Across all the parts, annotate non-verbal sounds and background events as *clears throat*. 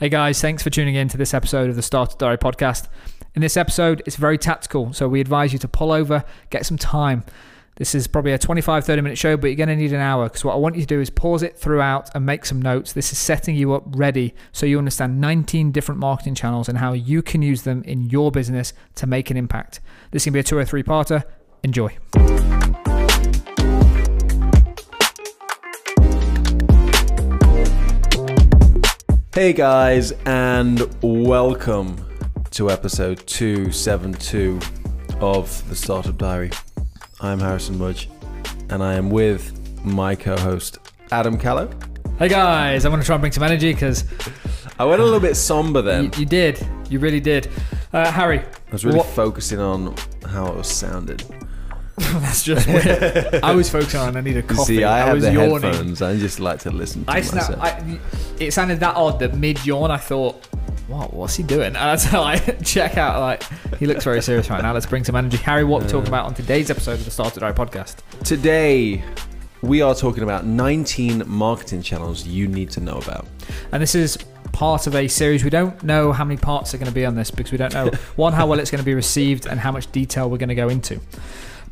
Hey guys, thanks for tuning in to this episode of the Startup Diary podcast. In this episode, it's very tactical, so we advise you to pull over, get some time. This is probably a 25 30 minute show, but you're going to need an hour because what I want you to do is pause it throughout and make some notes. This is setting you up ready so you understand 19 different marketing channels and how you can use them in your business to make an impact. This can be a two or three parter. Enjoy. Hey guys, and welcome to episode 272 of the Startup Diary. I'm Harrison Mudge, and I am with my co host, Adam Callow. Hey guys, I'm going to try and bring some energy because I went a little bit somber then. you, you did. You really did. Uh, Harry, I was really what- focusing on how it was sounded. *laughs* that's just weird. I was focusing on I need a coffee. see, I, have was the yawning. headphones. I just like to listen to I myself. I, it sounded that odd that mid yawn, I thought, "What? What's he doing?" And that's how I *laughs* check out. Like he looks very serious right now. Let's bring some energy. Harry, what we're talking about on today's episode of the Start Started Diary podcast. Today, we are talking about 19 marketing channels you need to know about. And this is part of a series. We don't know how many parts are going to be on this because we don't know one how well it's going to be received and how much detail we're going to go into.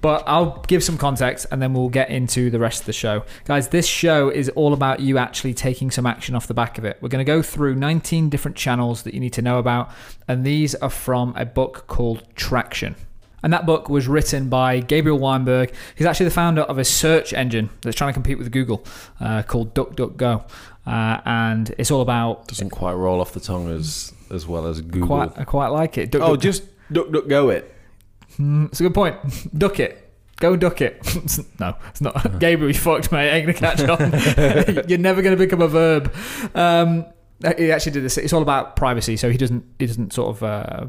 But I'll give some context and then we'll get into the rest of the show. Guys, this show is all about you actually taking some action off the back of it. We're going to go through 19 different channels that you need to know about, and these are from a book called Traction. And that book was written by Gabriel Weinberg. He's actually the founder of a search engine that's trying to compete with Google uh, called DuckDuckGo. Uh, and it's all about Doesn't quite roll off the tongue as as well as Google. quite I quite like it. Duck, oh, duck- just duck, duck, go it. Mm, it's a good point. *laughs* Duck it. Go duck it. *laughs* no, it's not. *laughs* Gabriel, you fucked, mate. Ain't gonna catch on. You're never gonna become a verb. Um, he actually did this. It's all about privacy. So he doesn't. He doesn't sort of. Uh,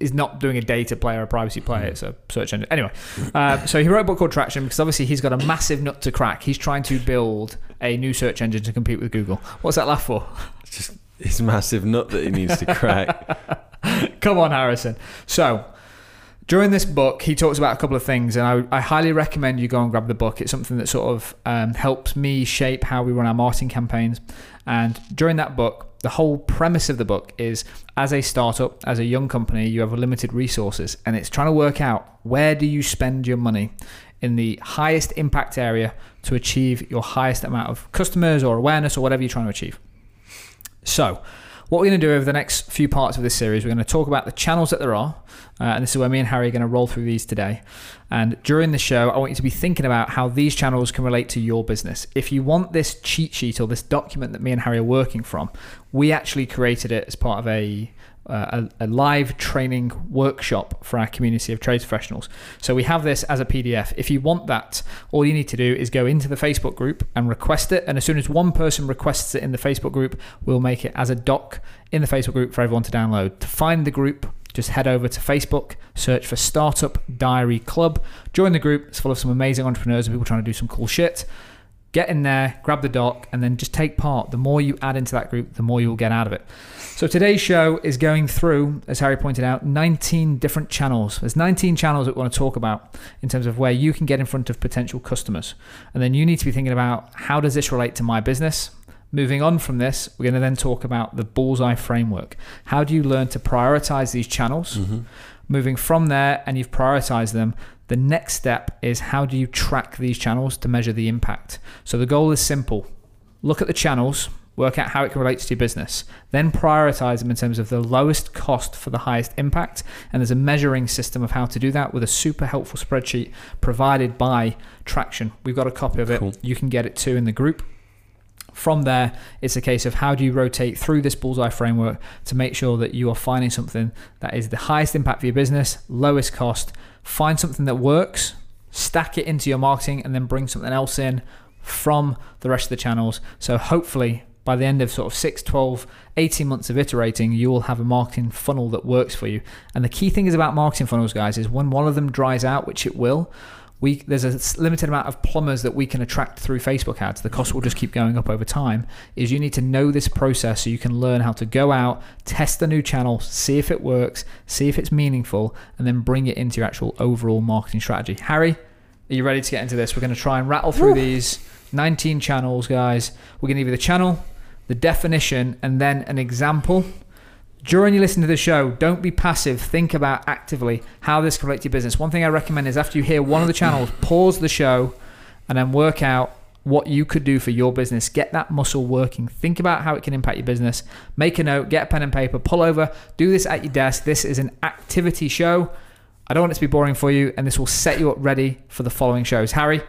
is not doing a data play or a privacy play. It's a search engine. Anyway, uh, so he wrote a book called Traction because obviously he's got a massive nut to crack. He's trying to build a new search engine to compete with Google. What's that laugh for? It's just his massive nut that he needs to crack. Come on, Harrison. So, during this book, he talks about a couple of things, and I, I highly recommend you go and grab the book. It's something that sort of um, helps me shape how we run our marketing campaigns. And during that book, the whole premise of the book is as a startup, as a young company, you have limited resources, and it's trying to work out where do you spend your money in the highest impact area to achieve your highest amount of customers or awareness or whatever you're trying to achieve. So, what we're going to do over the next few parts of this series, we're going to talk about the channels that there are, uh, and this is where me and Harry are going to roll through these today. And during the show, I want you to be thinking about how these channels can relate to your business. If you want this cheat sheet or this document that me and Harry are working from, we actually created it as part of a uh, a, a live training workshop for our community of trade professionals. So we have this as a PDF. If you want that, all you need to do is go into the Facebook group and request it. And as soon as one person requests it in the Facebook group, we'll make it as a doc in the Facebook group for everyone to download. To find the group, just head over to Facebook, search for Startup Diary Club, join the group. It's full of some amazing entrepreneurs and people trying to do some cool shit. Get in there, grab the doc, and then just take part. The more you add into that group, the more you'll get out of it. So today's show is going through, as Harry pointed out, 19 different channels. There's 19 channels that we want to talk about in terms of where you can get in front of potential customers. And then you need to be thinking about how does this relate to my business? Moving on from this, we're going to then talk about the bullseye framework. How do you learn to prioritize these channels? Mm-hmm. Moving from there, and you've prioritized them, the next step is how do you track these channels to measure the impact? So the goal is simple look at the channels, work out how it can relate to your business, then prioritize them in terms of the lowest cost for the highest impact. And there's a measuring system of how to do that with a super helpful spreadsheet provided by Traction. We've got a copy of it. Cool. You can get it too in the group. From there, it's a case of how do you rotate through this bullseye framework to make sure that you are finding something that is the highest impact for your business, lowest cost. Find something that works, stack it into your marketing, and then bring something else in from the rest of the channels. So hopefully by the end of sort of 6, 12, 18 months of iterating, you will have a marketing funnel that works for you. And the key thing is about marketing funnels, guys, is when one of them dries out, which it will, we there's a limited amount of plumbers that we can attract through Facebook ads. The cost will just keep going up over time. Is you need to know this process so you can learn how to go out, test the new channel, see if it works, see if it's meaningful, and then bring it into your actual overall marketing strategy. Harry, are you ready to get into this? We're going to try and rattle through these 19 channels, guys. We're going to give you the channel, the definition, and then an example. During you listen to the show, don't be passive. Think about actively how this can relate to your business. One thing I recommend is after you hear one of the channels, pause the show and then work out what you could do for your business. Get that muscle working. Think about how it can impact your business. Make a note, get a pen and paper, pull over, do this at your desk. This is an activity show. I don't want it to be boring for you, and this will set you up ready for the following shows. Harry,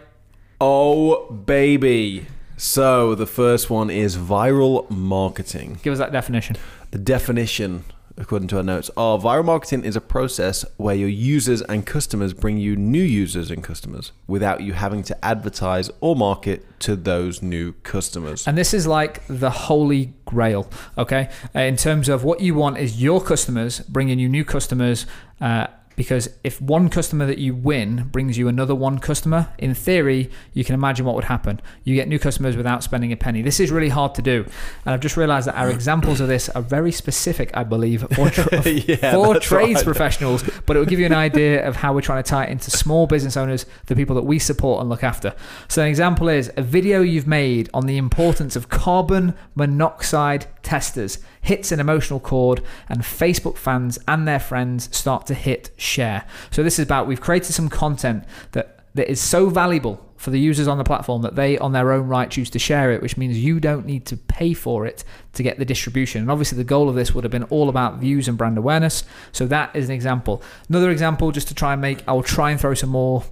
Oh, baby. So the first one is viral marketing. give us that definition. The definition, according to our notes, are viral marketing is a process where your users and customers bring you new users and customers without you having to advertise or market to those new customers. And this is like the holy grail, okay? Uh, in terms of what you want is your customers bringing you new customers. Uh, because if one customer that you win brings you another one customer, in theory, you can imagine what would happen. You get new customers without spending a penny. This is really hard to do. And I've just realized that our *laughs* examples of this are very specific, I believe, for, *laughs* tra- Yeah, for trades right. professionals, but it will give you an idea of how we're trying to tie it into small business owners, the people that we support and look after. So, an example is a video you've made on the importance of carbon monoxide testers hits an emotional chord, and Facebook fans and their friends start to hit share. So, this is about we've created some content that, that is so valuable for the users on the platform that they on their own right choose to share it which means you don't need to pay for it to get the distribution and obviously the goal of this would have been all about views and brand awareness so that is an example another example just to try and make i'll try and throw some more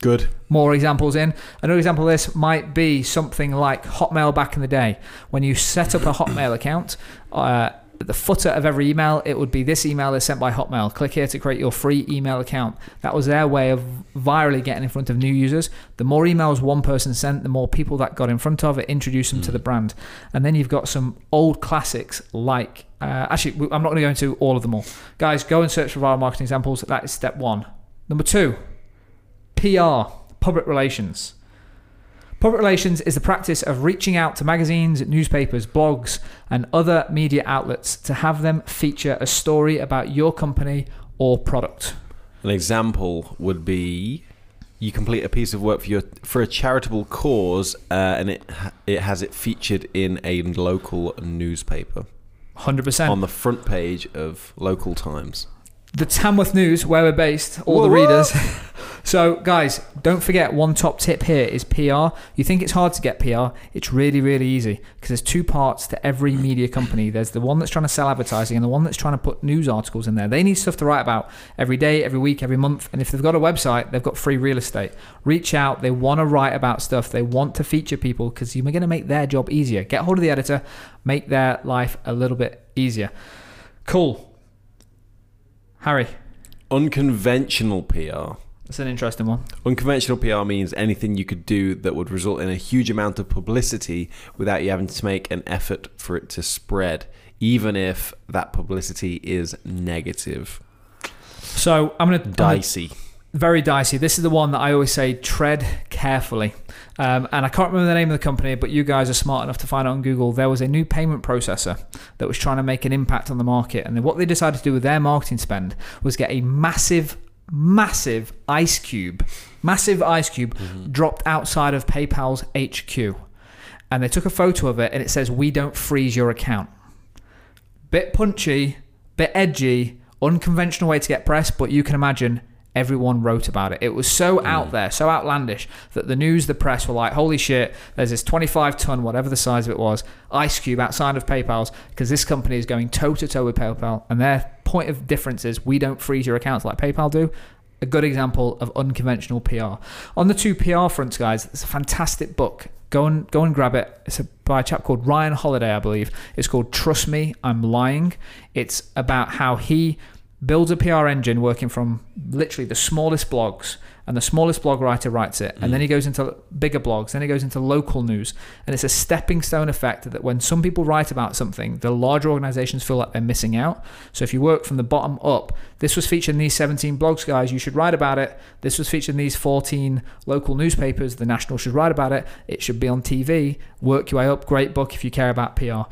Good. more examples in. Another example of this might be something like Hotmail back in the day. When you set up a Hotmail account, uh, at the footer of every email, it would be this email is sent by Hotmail. Click here to create your free email account. That was their way of virally getting in front of new users. The more emails one person sent, the more people that got in front of it introduced them to the brand. And then you've got some old classics like, uh, actually, I'm not going to go into all of them all. Guys, go and search for viral marketing examples. That is step one. Number two, PR, public relations. Public relations is the practice of reaching out to magazines, newspapers, blogs, and other media outlets to have them feature a story about your company or product. An example would be you complete a piece of work for your for a charitable cause, uh, and it it has it featured in a local newspaper 100%. on the front page of local Times. the Tamworth News, where we're based, all the Whoa, whoa. readers. *laughs* so, guys, don't forget one top tip here is PR. You think it's hard to get PR? It's really, really easy because there's two parts to every media company. There's the one that's trying to sell advertising and the one that's trying to put news articles in there. They need stuff to write about every day, every week, every month. And if they've got a website, they've got free real estate. Reach out. They want to write about stuff. They want to feature people because you're going to make their job easier. Get hold of the editor, make their life a little bit easier. Cool. Harry, Unconventional PR. That's an interesting one. Unconventional PR means anything you could do that would result in a huge amount of publicity without you having to make an effort for it to spread, even if that publicity is negative. So I'm going to Dicey. very dicey. This is the one that I always say tread carefully. Um, and I can't remember the name of the company, but you guys are smart enough to find it on Google. There was a new payment processor that was trying to make an impact on the market. And then what they decided to do with their marketing spend was get a massive, massive ice cube, massive ice cube mm-hmm. dropped outside of PayPal's HQ. And they took a photo of it and it says, We don't freeze your account. Bit punchy, bit edgy, unconventional way to get press, but you can imagine everyone wrote about it. It was so mm. out there, so outlandish that the news, the press were like, holy shit, there's this 25 ton, whatever the size of it was, ice cube outside of PayPal's because this company is going toe to toe with PayPal. And their point of difference is we don't freeze your accounts like PayPal do. A good example of unconventional PR. On the two PR fronts, guys, it's a fantastic book. Go and go and grab it. It's a, by a chap called Ryan Holiday, I believe. It's called Trust Me, I'm Lying. It's about how he builds a PR engine working from literally the smallest blogs, and the smallest blog writer writes it, and then he mm. goes into bigger blogs, then he goes into local news, and it's a stepping stone effect that when some people write about something, the larger organizations feel like they're missing out. So if you work from the bottom up, this was featured in these 17 blogs, guys, you should write about it. This was featured in these 14 local newspapers, the National should write about it. It should be on TV. Work your way up. Great book if you care about PR.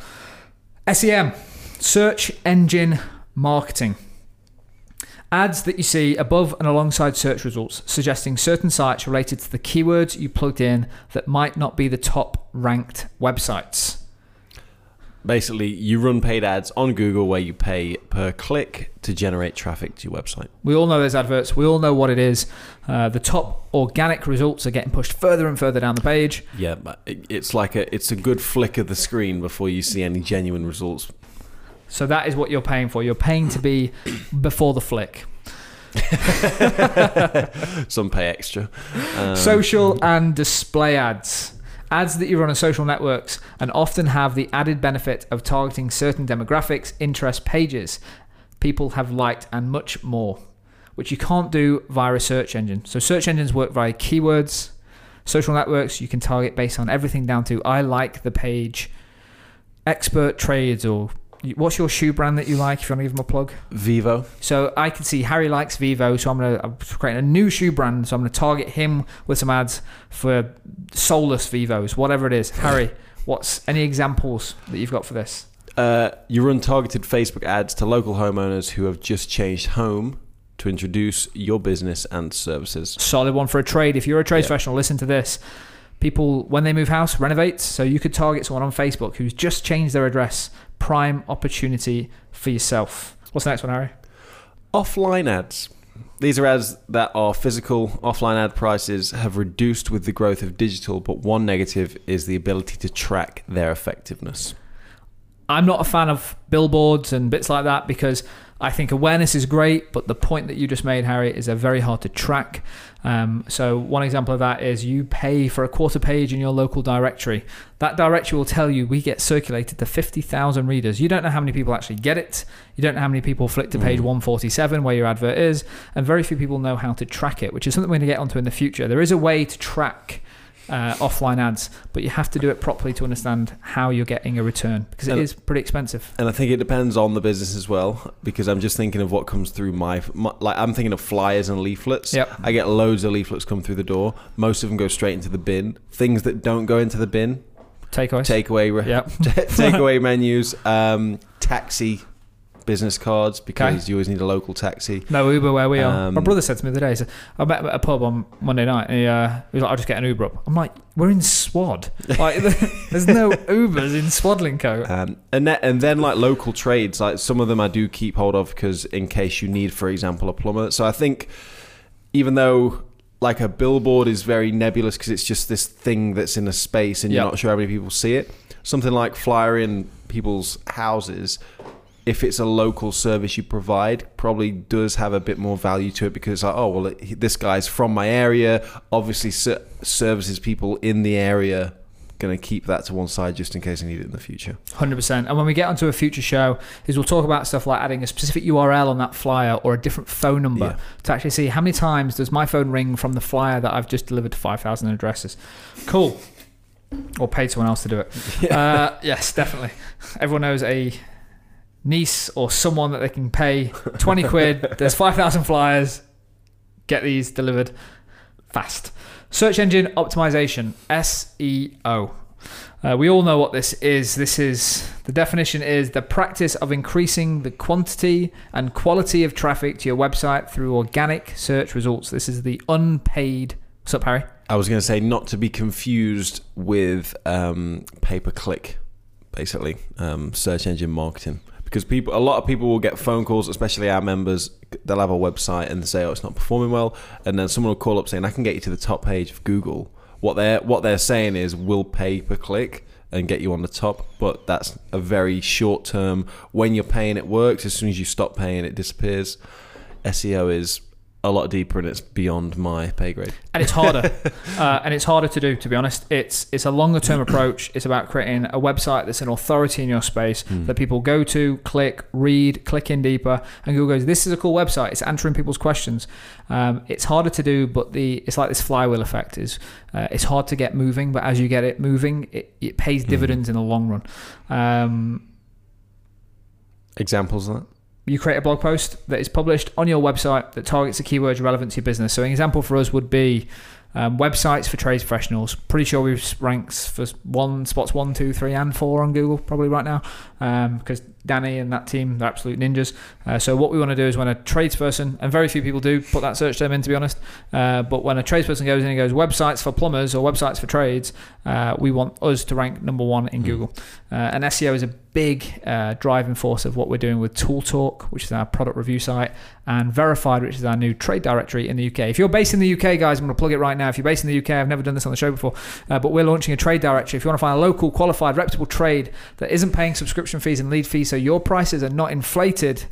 SEM, search engine marketing. Ads that you see above and alongside search results suggesting certain sites related to the keywords you plugged in that might not be the top ranked websites. Basically, you run paid ads on Google where you pay per click to generate traffic to your website. We all know those adverts. We all know what it is. Uh, the top organic results are getting pushed further and further down the page. Yeah, but it's like a it's a good flick of the screen before you see any genuine results. So that is what you're paying for. You're paying to be *coughs* before the flick. *laughs* Some pay extra. Um, Social and display ads. Ads that you run on social networks and often have the added benefit of targeting certain demographics, interest pages people have liked, and much more, which you can't do via a search engine. So, search engines work via keywords. Social networks, you can target based on everything down to I like the page, expert trades, or what's your shoe brand that you like if you want to give them a plug? Vivo. So I can see Harry likes Vivo, so I'm gonna I'm creating a new shoe brand. So I'm gonna target him with some ads for soulless Vivos, whatever it is. *laughs* Harry, what's any examples that you've got for this? Uh, you run targeted Facebook ads to local homeowners who have just changed home to introduce your business and services. Solid one for a trade. If you're a trade Yeah. professional, listen to this. People when they move house renovate, so you could target someone on Facebook who's just changed their address. Prime opportunity for yourself. What's the next one, Harry? Offline ads. These are ads that are physical. Offline ad prices have reduced with the growth of digital, but one negative is the ability to track their effectiveness. I'm not a fan of billboards and bits like that because I think awareness is great, but the point that you just made, Harry, is they're very hard to track. Um, so one example of that is you pay for a quarter page in your local directory. That directory will tell you we get circulated to 50,000 readers. You don't know how many people actually get it. You don't know how many people flick to page Mm. 147 where your advert is, and very few people know how to track it, which is something we're going to get onto in the future. There is a way to track uh, offline ads, but you have to do it properly to understand how you're getting a return because it And- is pretty expensive. And I think it depends on the business as well, because I'm just thinking of what comes through my, my like I'm thinking of flyers and leaflets. Yep. I get loads of leaflets come through the door. Most of them go straight into the bin. Things that don't go into the bin, Takeaways. takeaway Yep. *laughs* takeaway menus, um, taxi business cards because Okay. you always need a local taxi. No Uber where we are. Um, My brother said to me the other day, he said, I met him at a pub on Monday night and he, uh, he was like, I'll just get an Uber up. I'm like, we're in Swad. *laughs* Like, *laughs* there's no Ubers in Swadlincote. Um, and then, and then like local trades, like some of them I do keep hold of because in case you need, for example, a plumber. So I think even though like a billboard is very nebulous because it's just this thing that's in a space and you're Yep. not sure how many people see it, something like flyer in people's houses. If it's a local service you provide, probably does have a bit more value to it because like, oh well, it, this guy's from my area, obviously ser- services people in the area. Going to keep that to one side just in case I need it in the future. 100%. And when we get onto a future show, is we'll talk about stuff like adding a specific URL on that flyer or a different phone number Yeah. to actually see how many times does my phone ring from the flyer that I've just delivered to 5,000 addresses. Cool. Or paid someone else to do it. *laughs* Uh, yes, definitely. Everyone knows a niece or someone that they can pay 20 quid. *laughs* There's 5,000 flyers. Get these delivered fast. Search engine optimization, SEO. Uh, we all know what this is. This is the definition is the practice of increasing the quantity and quality of traffic to your website through organic search results. This is the unpaid. What's up, Harry? I was going to say not to be confused with um, pay per click, basically um, search engine marketing, because people, a lot of people will get phone calls, especially our members. They'll have a website and say, "Oh, it's not performing well," and then someone will call up saying, "I can get you to the top page of Google." What they're what they're saying is, "We'll pay per click." And get you on the top, but that's a very short term. When you're paying, it works. As soon as you stop paying, it disappears. SEO is a lot deeper and it's beyond my pay grade. and it's harder. *laughs* Uh, and it's harder to do to be honest. It's it's a longer term *clears throat* approach. It's about creating a website that's an authority in your space that people go to click read click in deeper. And google goes this is a cool website. It's answering people's questions. Um, it's harder to do but the it's like this flywheel effect is uh, it's hard to get moving but as you get it moving it, it pays dividends in the long run. Um, Examples of that? You create a blog post that is published on your website that targets the keywords relevant to your business. So, an example for us would be Um, websites for trades professionals. Pretty sure we've ranks for one spots one, two, three, and four on Google probably right now because Danny and that team they're absolute ninjas. Uh, so what we want to do is when a tradesperson, and very few people do put that search term in to be honest, uh, but when a tradesperson goes in and goes websites for plumbers or websites for trades, uh, we want us to rank number one in Mm. Google. Uh, and SEO is a big uh, driving force of what we're doing with Tool Talk, which is our product review site, and Verified, which is our new trade directory in the UK. If you're based in the UK, guys, I'm going to plug it right now. If you're based in the UK, I've never done this on the show before, uh, but we're launching a trade directory. If you want to find a local, qualified, reputable trade that isn't paying subscription fees and lead fees, so your prices are not inflated,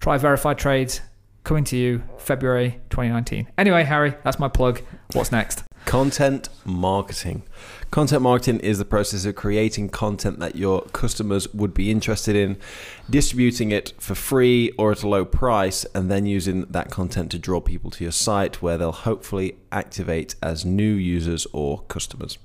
try Verified Trades. Coming to you February 2019. Anyway, Harry, that's my plug. What's next? Content marketing. Content marketing is the process of creating content that your customers would be interested in, distributing it for free or at a low price, and then using that content to draw people to your site where they'll hopefully activate as new users or customers.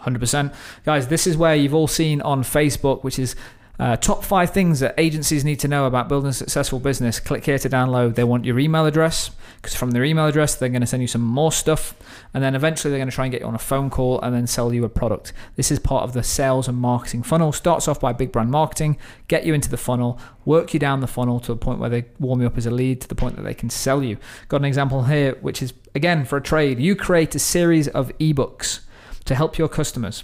100%. Guys, this is where you've all seen on Facebook, which is uh, top five things that agencies need to know about building a successful business. Click here to download. They want your email address because from their email address, they're going to send you some more stuff. And then eventually, they're going to try and get you on a phone call and then sell you a product. This is part of the sales and marketing funnel. Starts off by big brand marketing, get you into the funnel, work you down the funnel to the point where they warm you up as a lead to the point that they can sell you. Got an example here, which is again for a trade. You create a series of ebooks to help your customers.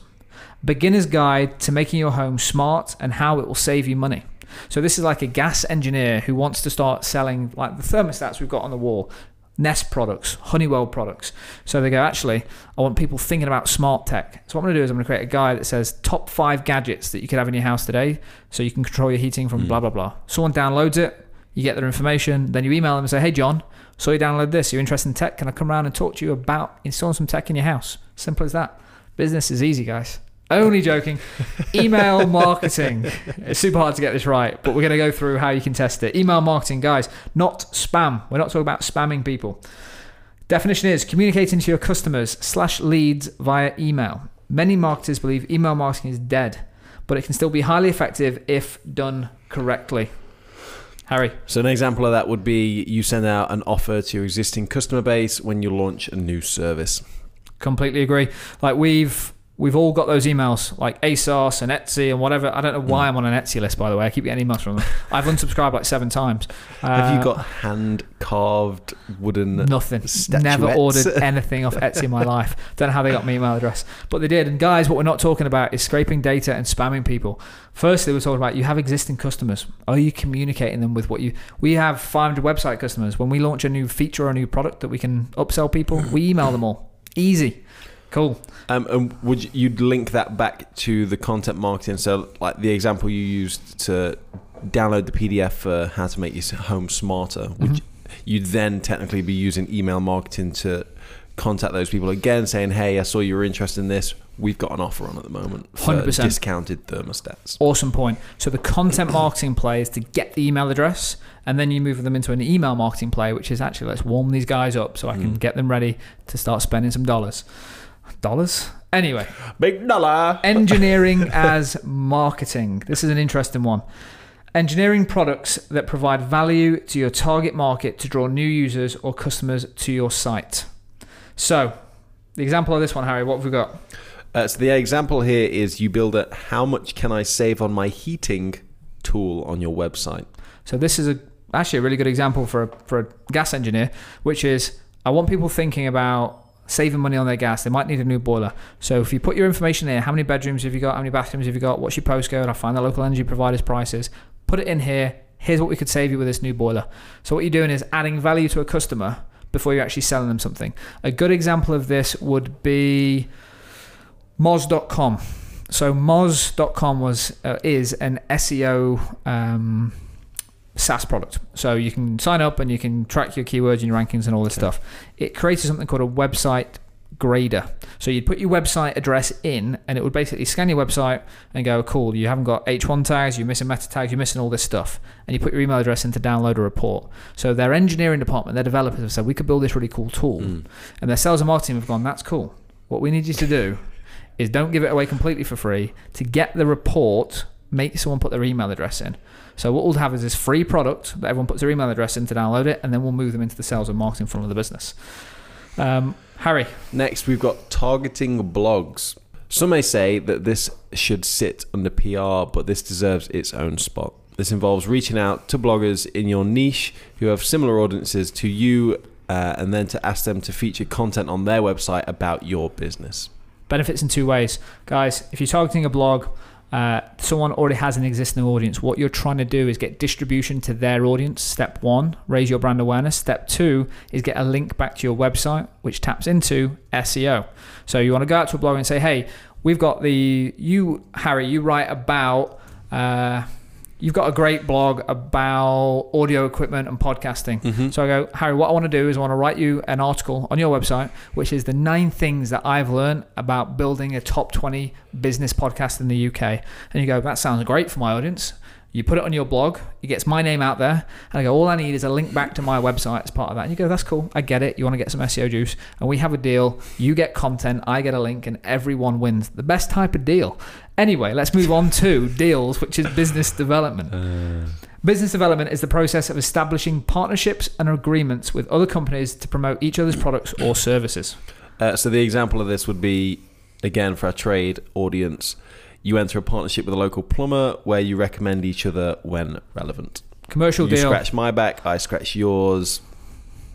Beginner's Guide to Making Your Home Smart and How It Will Save You Money. So, this is like a gas engineer who wants to start selling like the thermostats we've got on the wall, Nest products, Honeywell products. So, they go, actually, I want people thinking about smart tech. So, what I'm going to do is I'm going to create a guide that says top five gadgets that you could have in your house today so you can control your heating from Mm. blah, blah, blah. Someone downloads it, you get their information, then you email them and say, hey, John, so you download this. You're interested in tech? Can I come around and talk to you about installing some tech in your house? Simple as that. Business is easy, guys. Only joking. Email *laughs* marketing. It's super hard to get this right, but we're going to go through how you can test it. Email marketing, guys, not spam. We're not talking about spamming people. Definition is communicating to your customers slash leads via email. Many marketers believe email marketing is dead, but it can still be highly effective if done correctly. Harry. So, an example of that would be you send out an offer to your existing customer base when you launch a new service. Completely agree. Like we've we've all got those emails like ASOS and Etsy and whatever. I don't know why I'm on an Etsy list by the way. I keep getting emails from them. I've unsubscribed like seven times. Have you Uh, got hand carved wooden Nothing. statuettes? Never ordered *laughs* anything off Etsy in my life. Don't know how they got my email address, but they did. And guys, what we're not talking about is scraping data and spamming people. Firstly, we're talking about you have existing customers. Are you communicating them with what you? We have 500 website customers. When we launch a new feature or a new product that we can upsell people, we email them all. Easy. Cool. Um, and would you, you'd link that back to the content marketing? So, like the example you used to download the PDF for how to make your home smarter, would Mhm. you, you'd then technically be using email marketing to contact those people again, saying, "Hey, I saw you were interested in this. We've got an offer on at the moment for 100%. discounted thermostats." Awesome point. So the content marketing play is to get the email address, and then you move them into an email marketing play, which is actually let's warm these guys up so I can Mm. get them ready to start spending some dollars. Dollars? Anyway, Big dollar. engineering *laughs* as marketing. This is an interesting one. Engineering products that provide value to your target market to draw new users or customers to your site. So, the example of this one, Harry, what have we got? Uh, so the example here is you build a "How much can I save on my heating?" tool on your website. So this is a actually a really good example for a, for a gas engineer, which is I want people thinking about saving money on their gas. They might need a new boiler. So if you put your information there, how many bedrooms have you got? How many bathrooms have you got? What's your postcode? I find the local energy providers' prices. Put it in here. Here's what we could save you with this new boiler. So what you're doing is adding value to a customer before you're actually selling them something. A good example of this would be Moz.com. So Moz.com was uh, is an SEO um, SaaS product. So you can sign up and you can track your keywords and your rankings and all this stuff. It created something called a website grader. So you'd put your website address in and it would basically scan your website and go, cool, you haven't got H1 tags, you're missing meta tags, you're missing all this stuff. And you put your email address in to download a report. So their engineering department, their developers have said, we could build this really cool tool. Mm. And their sales and marketing have gone, that's cool. What we need you to do is don't give it away completely for free. To get the report, make someone put their email address in. So what we'll have is this free product that everyone puts their email address in to download it, and then we'll move them into the sales and marketing funnel of the business. Um, Harry, Next, we've got targeting blogs. Some may say that this should sit under PR, but this deserves its own spot. This involves reaching out to bloggers in your niche who have similar audiences to you, uh, and then to ask them to feature content on their website about your business. benefits in two ways. Guys, if you're targeting a blog, uh, someone already has an existing audience. What you're trying to do is get distribution to their audience. Step one, raise your brand awareness. Step two is get a link back to your website, which taps into SEO. So you want to go out to a blog and say, hey, we've got the, you, Harry, you write about, uh, you've got a great blog about audio equipment and podcasting. Mm-hmm. So I go, Harry, what I want to do is I want to write you an article on your website, which is the nine things that I've learned about building a top 20 business podcast in the UK. And you go, that sounds great for my audience. You put it on your blog, it gets my name out there, and I go, all I need is a link back to my website as part of that. And you go, that's cool, I get it. You want to get some SEO juice, and we have a deal. You get content, I get a link, and everyone wins. The best type of deal. Anyway, let's move on to *laughs* deals, which is business development. Business development is the process of establishing partnerships and agreements with other companies to promote each other's products or services. Uh, so the example of this would be, again, for our trade audience, you enter a partnership with a local plumber where you recommend each other when relevant. Commercial deal. you deal. scratch my back, I scratch yours.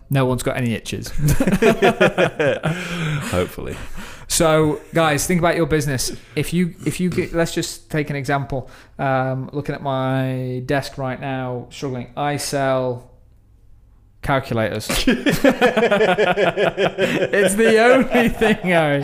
No one's got any itches. *laughs* *laughs* Hopefully. So, guys, think about your business. If you, if you, get, let's just take an example. Um, looking at my desk right now, struggling. I sell calculators. *laughs* it's the only thing, Harry.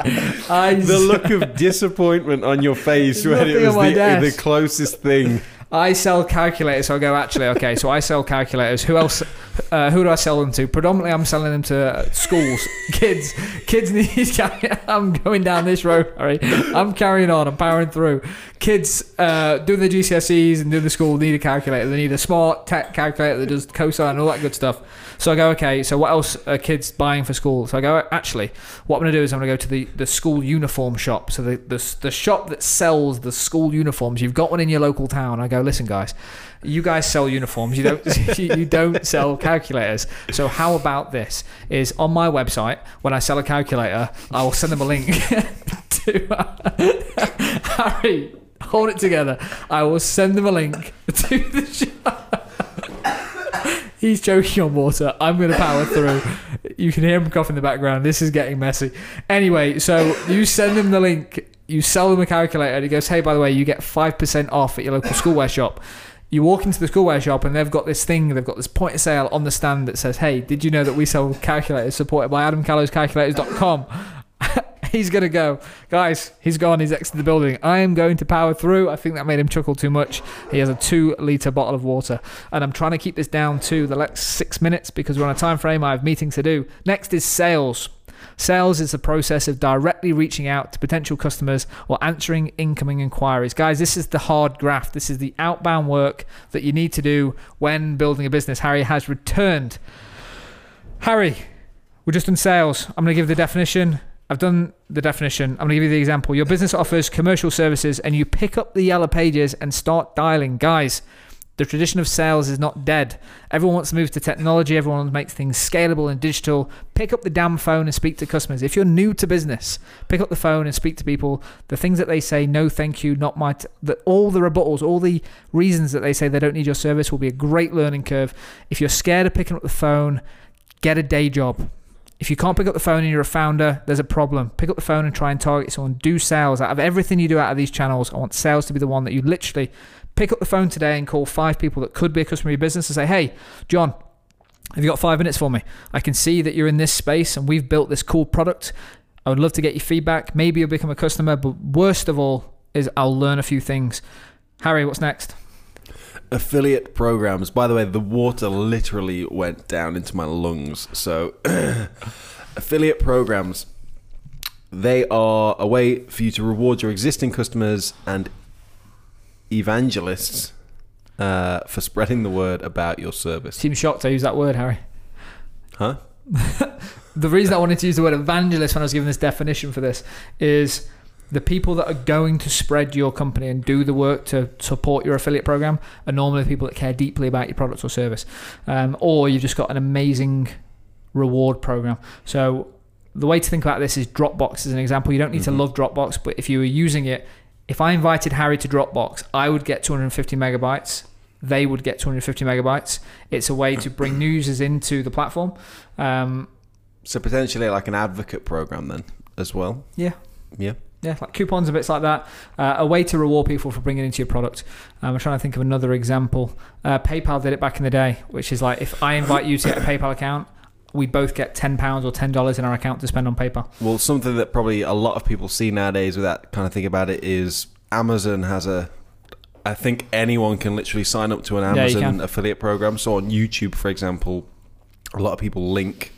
I The look of disappointment on your face when it was the, the closest thing. I sell calculators. So I go, actually, okay, so I sell calculators. Who else? Uh, who do I sell them to? Predominantly, I'm selling them to uh, schools, *laughs* kids. Kids *laughs* need. I'm going down this road. All right, I'm carrying on. I'm powering through. Kids uh, doing the GCSEs and doing the school need a calculator. They need a smart tech calculator that does cosine and all that good stuff. So I go, okay, so what else are kids buying for school? So I go, actually, what I'm going to do is I'm going to go to the, the school uniform shop. So the, the, the shop that sells the school uniforms, you've got one in your local town. I go, listen, guys, you guys sell uniforms. You don't, *laughs* *laughs* you don't sell calculators. So how about this? Is on my website, when I sell a calculator, I will send them a link *laughs* to uh, Harry. Hold it together. I will send them a link to the shop. He's choking on water. I'm going to power through. You can hear him cough in the background. This is getting messy. Anyway, so you send them the link. You sell them a calculator, and he goes, "Hey, by the way, you get five percent off at your local schoolwear shop." You walk into the schoolwear shop, and they've got this thing. They've got this point of sale on the stand that says, "Hey, did you know that we sell calculators supported by AdamCallowsCalculators.com?" *laughs* he's gonna go, guys. He's gone. He's exited the building. I am going to power through. I think that made him chuckle too much. He has a two-liter bottle of water, and I'm trying to keep this down to the next six minutes because we're on a time frame. I have meetings to do. Next is sales. Sales is the process of directly reaching out to potential customers or answering incoming inquiries. Guys, this is the hard graft. This is the outbound work that you need to do when building a business. Harry has returned. Harry, we're just in sales. I'm going to give the definition. I've done the definition. I'm going to give you the example. Your business offers commercial services and you pick up the yellow pages and start dialing. Guys, the tradition of sales is not dead. Everyone wants to move to technology. Everyone wants to make things scalable and digital. Pick up the damn phone and speak to customers. If you're new to business, pick up the phone and speak to people. The things that they say, no, thank you, not my. T- the, all the rebuttals, all the reasons that they say they don't need your service will be a great learning curve. If you're scared of picking up the phone, get a day job. If you can't pick up the phone and you're a founder, there's a problem. Pick up the phone and try and target someone. Do sales. Out of everything you do out of these channels, I want sales to be the one that you literally pick up the phone today and call five people that could be a customer of your business and say, hey, John, have you got five minutes for me? I can see that you're in this space and we've built this cool product. I would love to get your feedback. Maybe you'll become a customer, but worst of all is I'll learn a few things. Harry, what's next? Affiliate programs. By the way, the water literally went down into my lungs. So, *coughs* affiliate programs. They are a way for you to reward your existing customers and evangelists uh, for spreading the word about your service. Seem shocked I use that word, Harry. Huh? *laughs* the reason I wanted to use the word evangelist when I was giving this definition for this is the people that are going to spread your company and do the work to support your affiliate program are normally the people that care deeply about your product or service. Um, or you've just got an amazing reward program. So the way to think about this is Dropbox is an example. You don't need Mhm. to love Dropbox, but if you were using it, if I invited Harry to Dropbox, I would get 250 megabytes. They would get 250 megabytes. It's a way to bring new *clears throat* users into the platform. Um, So potentially like an advocate program then as well. Yeah. Yeah. yeah, like coupons and bits like that. Uh, a way to reward people for bringing into your product. Um, I'm trying to think of another example. Uh, PayPal did it back in the day, which is like if I invite you to get a PayPal account, we both get ten pounds or ten dollars in our account to spend on PayPal. Well, something that probably a lot of people see nowadays with that kind of thing about it is Amazon has a. I think anyone can literally sign up to an Amazon can. affiliate program. So on YouTube, for example, a lot of people link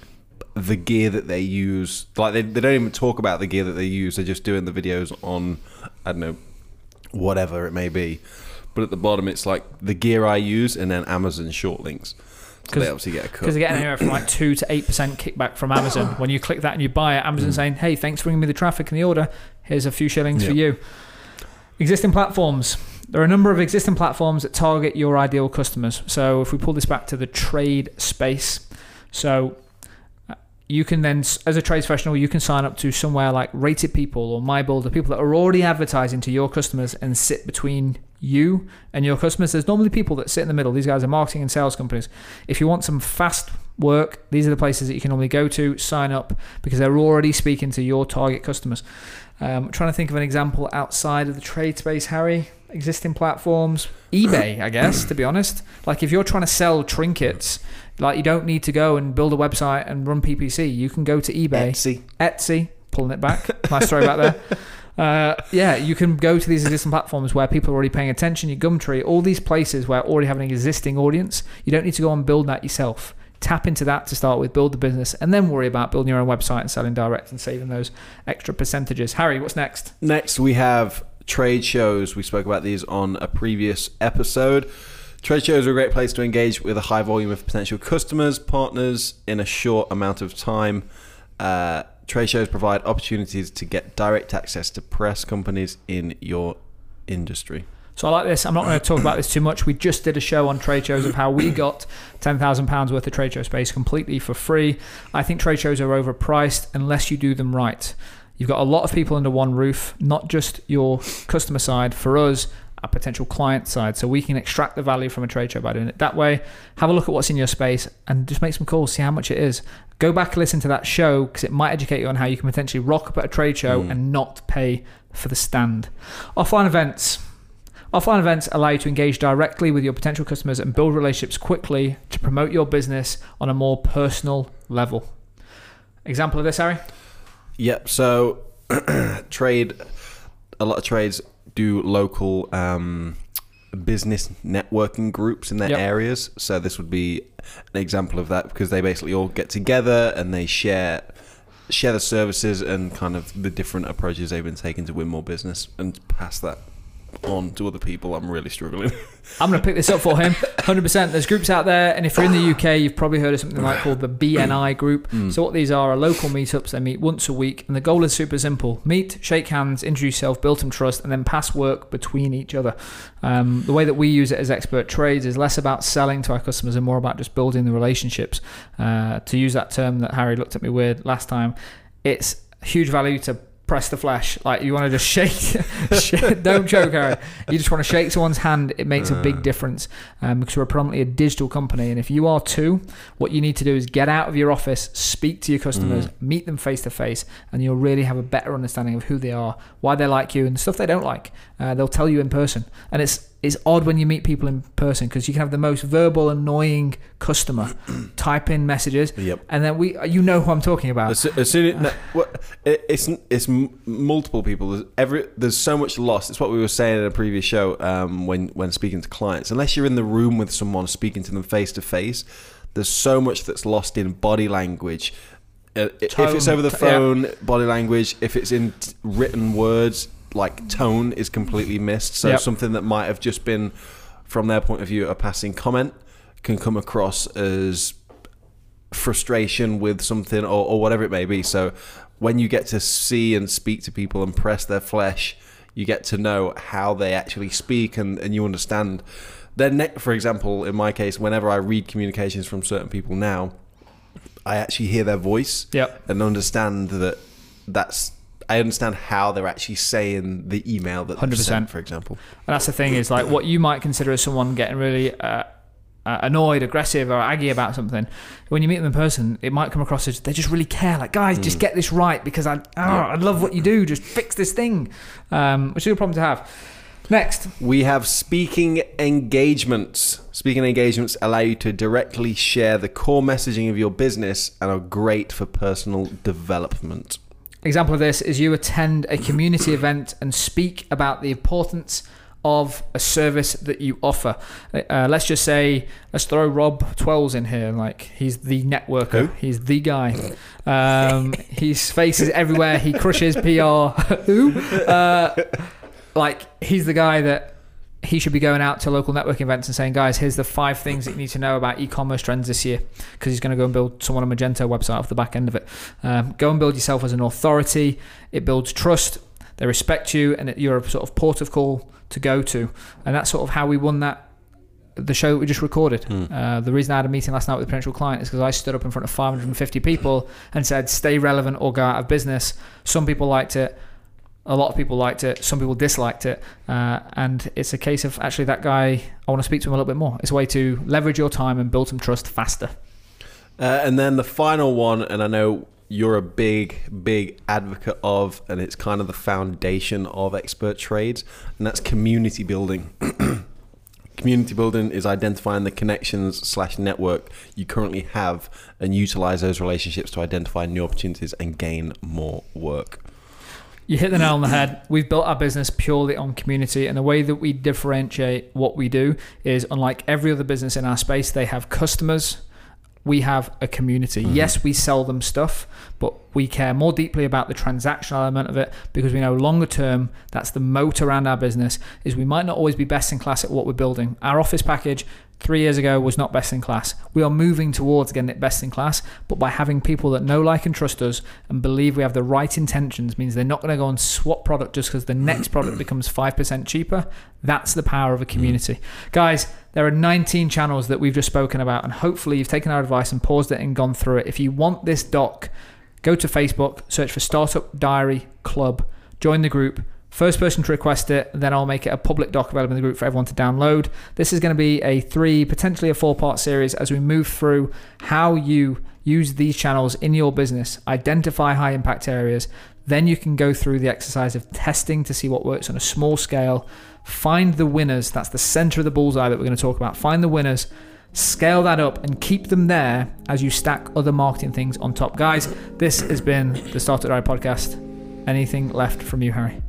the gear that they use. Like they, they don't even talk about the gear that they use. They're just doing the videos on, I don't know, whatever it may be. But at the bottom, it's like the gear I use and then Amazon short links. So 'Cause- they obviously get a cut. *laughs* Because they get anywhere from like two to eight percent kickback from Amazon. When you click that and you buy it, Amazon saying, "Hey, thanks for bringing me the traffic and the order. Here's a few shillings for you." Existing platforms. There are a number of existing platforms that target your ideal customers. So if we pull this back to the trade space, so uh, you can then, as a trades professional, you can sign up to somewhere like Rated People or MyBuilder, people that are already advertising to your customers and sit between you and your customers. There's normally people that sit in the middle. These guys are marketing and sales companies. If you want some fast work, these are the places that you can normally go to, sign up, because they're already speaking to your target customers. Um, I'm trying to think of an example outside of the trade space, Harry. Existing platforms, eBay, I guess, to be honest. Like if you're trying to sell trinkets, like you don't need to go and build a website and run PPC. You can go to eBay, Etsy. Etsy, pulling it back. nice story back there. *laughs* Uh, yeah, you can go to these existing platforms where people are already paying attention. Your Gumtree, all these places where already have an existing audience. You don't need to go and build that yourself. Tap into that to start with, build the business, and then worry about building your own website and selling direct and saving those extra percentages. Harry, what's next? Next, we have trade shows. We spoke about these on a previous episode. Trade shows are a great place to engage with a high volume of potential customers, partners in a short amount of time. Uh, trade shows provide opportunities to get direct access to press companies in your industry. So I like this. I'm not going to talk about this too much. We just did a show on trade shows of how we *coughs* got ten thousand pounds worth of trade show space completely for free. I think trade shows are overpriced unless you do them right. You've got a lot of people under one roof, not just your customer side. For us, a potential client side, so we can extract the value from a trade show by doing it that way. Have a look at what's in your space and just make some calls, see how much it is. Go back and listen to that show because it might educate you on how you can potentially rock up at a trade show Mm. and not pay for the stand. Offline events. Offline events allow you to engage directly with your potential customers and build relationships quickly to promote your business on a more personal level. Example of this, Harry? Yep. So *clears throat* trade, a lot of trades do local um, business networking groups in their Yep. areas. So this would be an example of that because they basically all get together and they share share the services and kind of the different approaches they've been taking to win more business and pass that on to other people. I'm really struggling. *laughs* I'm going to pick this up for him. 100%. There's groups out there, and if you're in the UK, you've probably heard of something like called the BNI group. Mm. So what these are are local meetups. They meet once a week, and the goal is super simple: meet, shake hands, introduce yourself, build some trust, and then pass work between each other. Um, the way that we use it as expert trades is less about selling to our customers and more about just building the relationships. Uh, to use that term that Harry looked at me weird last time, it's huge value to press the flesh. Like you want to just shake, *laughs* don't choke, Harry. You just want to shake someone's hand. It makes a big Uh. difference um, because we're predominantly a digital company. And if you are too, what you need to do is get out of your office, speak to your customers, Mm. meet them face to face, and you'll really have a better understanding of who they are, why they like you, and the stuff they don't like. Uh, they'll tell you in person. And it's it's odd when you meet people in person because you can have the most verbal, annoying customer *clears throat* type in messages, yep. and then we you know who I'm talking about. As, as soon as, no, it, it's it's multiple people. There's every there's so much lost. It's what we were saying in a previous show um, when when speaking to clients. Unless you're in the room with someone speaking to them face to face, there's so much that's lost in body language. Uh, if it's over the t- yeah. phone, body language. If it's in t- written words, like tone is completely missed. So Yep. something that might have just been, from their point of view, a passing comment, can come across as frustration with something or, or whatever it may be. So when you get to see and speak to people and press their flesh, you get to know how they actually speak and, and you understand. Then, ne- for example, in my case, whenever I read communications from certain people now, I actually hear their voice Yep. and understand that that's I understand how they're actually saying the email that they've 100%. sent, for example. And that's the thing is like what you might consider as someone getting really uh, uh, annoyed, aggressive, or aggy about something. When you meet them in person, it might come across as they just really care. Like, guys, just get this right because I, oh, I love what you do. Just fix this thing, um, which is a problem to have. Next, We have speaking engagements. Speaking engagements allow you to directly share the core messaging of your business and are great for personal development. Example of this is you attend a community event and speak about the importance of a service that you offer. Uh, let's just say, let's throw Rob Twells in here. Like he's the networker. Who? He's the guy. Um, *laughs* his face is everywhere. He crushes PR. *laughs* Who? Uh, like he's the guy that he should be going out to local networking events and saying, guys, here's the five things that you need to know about e-commerce trends this year, because he's going to go and build someone a Magento website off the back end of it. Um, go and build yourself as an authority. It builds trust. They respect you, and you're a sort of port of call to go to. And that's sort of how we won that. The show that we just recorded. Uh, the reason I had a meeting last night with a potential client is because I stood up in front of 550 people and said, "Stay relevant or go out of business." Some people liked it. A lot of people liked it. Some people disliked it. Uh, and it's a case of actually that guy, I want to speak to him a little bit more. It's a way to leverage your time and build some trust faster. Uh, and then the final one, and I know you're a big, big advocate of, and it's kind of the foundation of expert trades, and that's community building. *clears throat* community building is identifying the connections slash network you currently have and utilize those relationships to identify new opportunities and gain more work. You hit the nail on the head. We've built our business purely on community, and the way that we differentiate what we do is unlike every other business in our space, they have customers. We have a community. Mm-hmm. Yes, we sell them stuff, but we care more deeply about the transactional element of it because we know longer term that's the moat around our business is we might not always be best in class at what we're building. Our office package three years ago was not best in class. We are moving towards getting it best in class, but by having people that know, like, and trust us and believe we have the right intentions means they're not going to go and swap product just because the next product becomes 5% cheaper. That's the power of a community. Guys, there are 19 channels that we've just spoken about, and hopefully you've taken our advice and paused it and gone through it. If you want this doc, go to Facebook, search for Startup Diary Club, join the group. First person to request it, then I'll make it a public doc available in the group for everyone to download. This is going to be a three, potentially a four part series as we move through how you use these channels in your business, identify high impact areas. Then you can go through the exercise of testing to see what works on a small scale. Find the winners. That's the center of the bullseye that we're going to talk about. Find the winners scale that up and keep them there as you stack other marketing things on top. Guys, this has been the Start Startup Diary podcast. Anything left from you, Harry?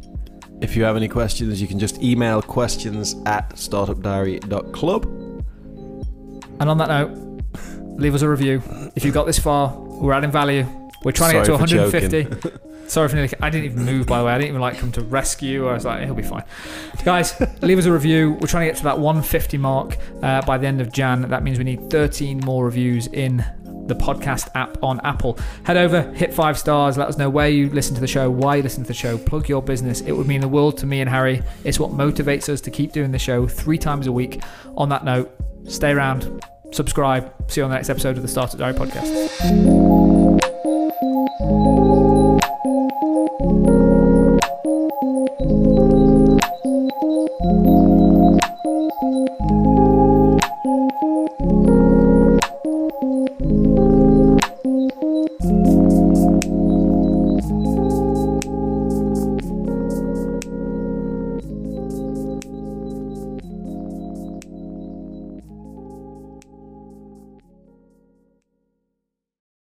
If you have any questions, you can just email questions at startupdiary.club. And on that note, leave us a review. If you got this far, we're adding value. We're trying to get to 150. *laughs* Sorry for nearly. I didn't even move, by the way. I didn't even like come to rescue. I was like, he'll be fine. Guys, *laughs* leave us a review. We're trying to get to that 150 mark uh, by the end of Jan. That means we need 13 more reviews in the podcast app on Apple. Head over, hit five stars. Let us know where you listen to the show, why you listen to the show. Plug your business. It would mean the world to me and Harry. It's what motivates us to keep doing the show three times a week. On that note, stay around, subscribe. See you on the next episode of the Startup Diary podcast.